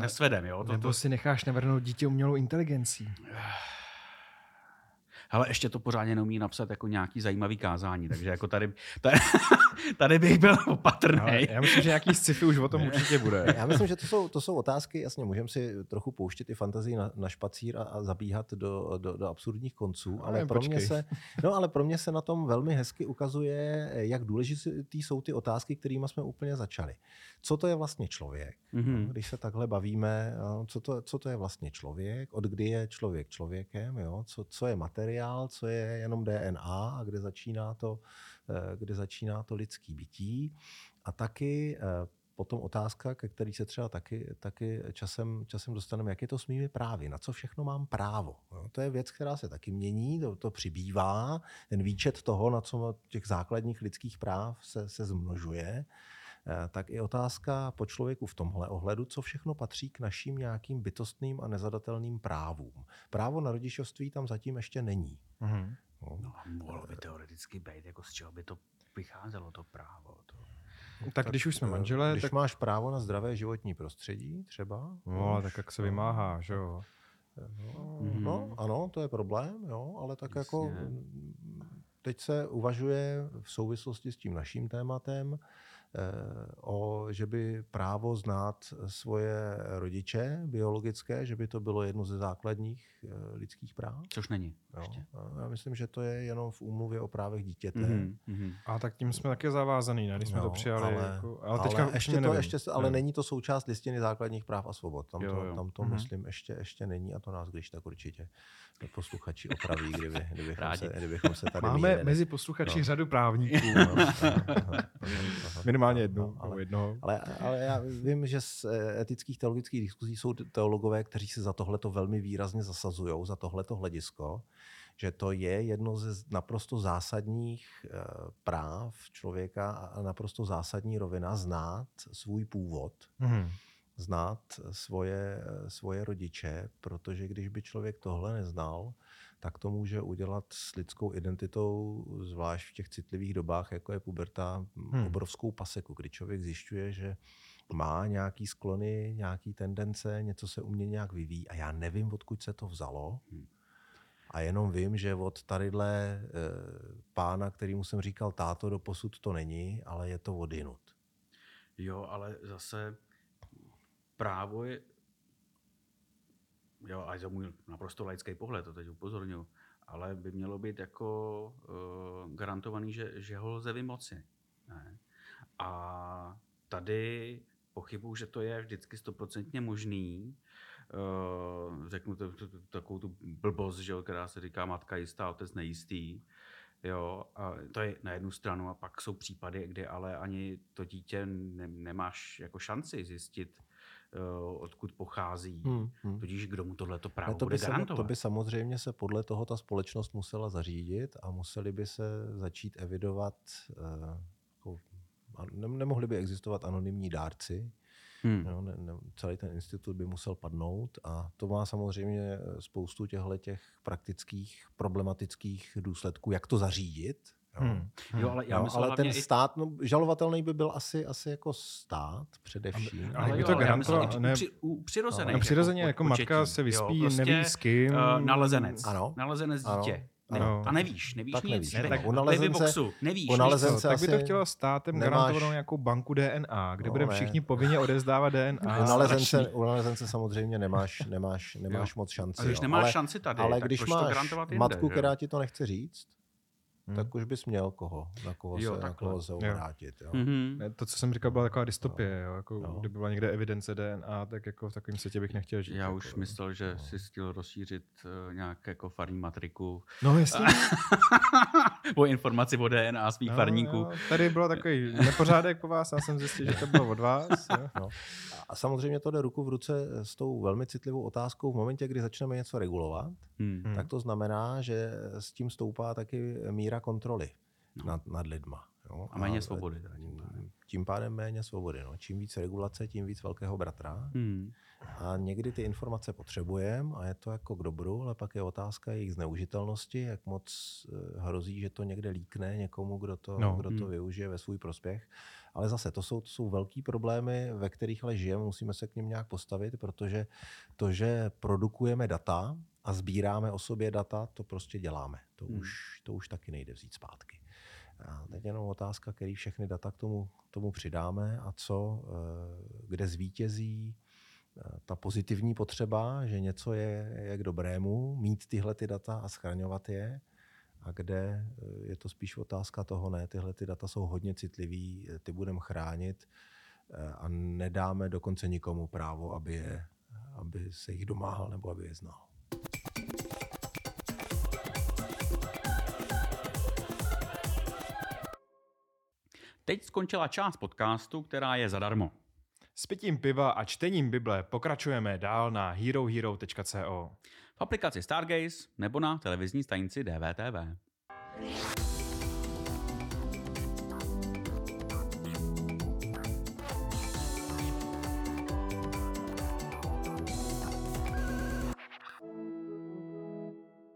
Speaker 2: nesvedem. Jo?
Speaker 1: To, nebo to... si necháš navrhnout dítě umělou inteligencí
Speaker 2: hele, ještě to pořádně neumí napsat jako nějaký zajímavý kázání, takže jako tady, tady, tady bych byl opatrný. No,
Speaker 1: já myslím, že nějaký sci-fi už o tom určitě bude.
Speaker 3: Já myslím, že to jsou, to jsou otázky, jasně, můžeme si trochu pouštět i fantazii na, na špacír a, a zabíhat do, do, do absurdních konců, no, ale, pro mě se, no, ale pro mě se na tom velmi hezky ukazuje, jak důležité jsou ty otázky, kterými jsme úplně začali. Co to je vlastně člověk? Mm-hmm. Když se takhle bavíme, co to, co to je vlastně člověk, od kdy je člověk člověkem, jo? Co, co je materiál, co je jenom DNA a kde začíná to, eh, kde začíná to lidský bytí. A taky eh, potom otázka, ke který se třeba taky, taky časem, časem dostaneme, jak je to s mými právy, na co všechno mám právo. Jo? To je věc, která se taky mění, to, to přibývá, ten výčet toho, na co těch základních lidských práv se, se zmnožuje. Eh, tak i otázka po člověku v tomhle ohledu, co všechno patří k našim nějakým bytostným a nezadatelným právům. Právo na rodičovství tam zatím ještě není. Mm-hmm.
Speaker 2: No. no mohlo by teoreticky být, jako z čeho by to vycházelo, to právo. To...
Speaker 1: Tak, tak když už jsme eh, manželé...
Speaker 3: Když
Speaker 1: tak...
Speaker 3: máš právo na zdravé životní prostředí třeba...
Speaker 1: No, ale tak jak se vymáhá, že jo?
Speaker 3: No, mm-hmm. no, ano, to je problém, jo, ale tak jako Jasně. jako teď se uvažuje v souvislosti s tím naším tématem, o, že by právo znát svoje rodiče biologické, že by to bylo jedno ze základních eh, lidských práv.
Speaker 2: Což není.
Speaker 3: Jo. Já myslím, že to je jenom v úmluvě o právech dítěte. Mm-hmm.
Speaker 1: A tak tím jsme taky zavázaný, ne? když jsme jo, to přijali. Ale, jako,
Speaker 3: ale, teďka ale, ještě to, ještě, ale jo. není to součást listiny základních práv a svobod. Tam
Speaker 1: jo,
Speaker 3: to,
Speaker 1: jo.
Speaker 3: Tam to mm-hmm. myslím, ještě, ještě není a to nás když tak určitě posluchači opraví, kdyby, kdybychom, se, kdybychom se tady
Speaker 1: Máme mezi posluchači no. řadu právníků. No. Minimálně jednu, no, ale, jednoho.
Speaker 3: Ale, ale já vím, že z eh, etických teologických diskuzí jsou teologové, kteří se za tohleto velmi výrazně zasazují, za tohleto hledisko, že to je jedno ze naprosto zásadních eh, práv člověka a naprosto zásadní rovina znát svůj původ. Mm-hmm znát svoje, svoje rodiče, protože když by člověk tohle neznal, tak to může udělat s lidskou identitou, zvlášť v těch citlivých dobách, jako je puberta, hmm. obrovskou paseku, kdy člověk zjišťuje, že má nějaký sklony, nějaký tendence, něco se u mě nějak vyvíjí a já nevím, odkud se to vzalo. Hmm. A jenom vím, že od tadyhle e, pána, kterýmu jsem říkal táto, do posud to není, ale je to odinut.
Speaker 2: Jo, ale zase právo je jo, a to můj naprosto laický pohled, to teď upozorňuji, ale by mělo být jako uh, garantovaný, že, že ho lze vymoci. Ne? A tady pochybuju, že to je vždycky stoprocentně možný. Uh, řeknu to, to, to, takovou tu blbost, že která se říká matka jistá, otec nejistý. Jo, a to je na jednu stranu a pak jsou případy, kde ale ani to dítě ne, nemáš jako šanci zjistit, odkud pochází. Hmm, hmm. Tudíž kdo mu tohleto právo
Speaker 3: to
Speaker 2: bude
Speaker 3: by
Speaker 2: garantovat.
Speaker 3: to by samozřejmě se podle toho ta společnost musela zařídit a museli by se začít evidovat, uh, jako, ne, nemohli by existovat anonymní dárci, Hmm. Jo, ne, ne, celý ten institut by musel padnout a to má samozřejmě spoustu těchto těch praktických, problematických důsledků, jak to zařídit. Jo. Hmm.
Speaker 2: Jo, ale, já
Speaker 3: jo, ale ten stát, no, žalovatelný by byl asi, asi jako stát především.
Speaker 2: Ale, ale, ale jo, to garantoval, ne, při, u přirozených.
Speaker 1: No, přirozeně jako, jako matka se vyspí, jo, prostě, neví s kým. Uh,
Speaker 2: nalezenec. Ano. Nalezenec dítě. Ano. Ne, A nevíš, nevíš
Speaker 3: tak
Speaker 2: nic.
Speaker 3: Nevíš,
Speaker 2: ne,
Speaker 3: tak u nalezence,
Speaker 2: nevíš.
Speaker 3: U nalezence
Speaker 1: tak by to chtělo státem nemáš... garantovanou nějakou banku DNA, kde no, budeme všichni povinně odezdávat DNA.
Speaker 3: U nalezence, u nalezence samozřejmě nemáš, nemáš, nemáš moc šanci.
Speaker 2: A když nemáš ale, šanci tady,
Speaker 3: ale
Speaker 2: tak
Speaker 3: když máš matku, která ti to nechce říct, hmm. tak už bys měl koho, na koho, jo, se, na koho se obrátit. Jo.
Speaker 1: Mm-hmm. To, co jsem říkal, byla taková dystopie. Jo. Jako, no. Kdyby byla někde evidence DNA, tak jako v takovém světě bych nechtěl žít.
Speaker 2: Já
Speaker 1: jako,
Speaker 2: už myslel, že no. si chtěl rozšířit uh, nějak jako farní matriku.
Speaker 1: No jasně.
Speaker 2: o informaci o DNA svých no, farníků. Jo.
Speaker 1: Tady bylo takový nepořádek po vás, já jsem zjistil, že to bylo od vás.
Speaker 3: No. A samozřejmě to jde ruku v ruce s tou velmi citlivou otázkou v momentě, kdy začneme něco regulovat, hmm. tak to znamená, že s tím stoupá taky míra kontroly no. nad, nad lidma. Jo?
Speaker 2: A méně svobody. Teda
Speaker 3: tím, pádem. tím pádem méně svobody. No. Čím víc regulace, tím víc velkého bratra. Hmm. A někdy ty informace potřebujeme a je to jako k dobru, ale pak je otázka jejich zneužitelnosti, jak moc eh, hrozí, že to někde líkne někomu, kdo to, no. kdo to hmm. využije ve svůj prospěch. Ale zase, to jsou, to jsou velký problémy, ve kterých ale žijeme, musíme se k ním nějak postavit, protože to, že produkujeme data a sbíráme o sobě data, to prostě děláme. To, hmm. už, to už taky nejde vzít zpátky. A teď jenom otázka, který všechny data k tomu, tomu přidáme a co, eh, kde zvítězí eh, ta pozitivní potřeba, že něco je, je k dobrému, mít tyhle ty data a schraňovat je, a kde eh, je to spíš otázka toho, ne, tyhle ty data jsou hodně citlivý, ty budeme chránit a nedáme dokonce nikomu právo, aby, je, aby se jich domáhal nebo aby je znal.
Speaker 2: Teď skončila část podcastu, která je zadarmo.
Speaker 1: S pitím piva a čtením Bible pokračujeme dál na herohero.co.
Speaker 2: Aplikaci Stargaze nebo na televizní stanici DVTV.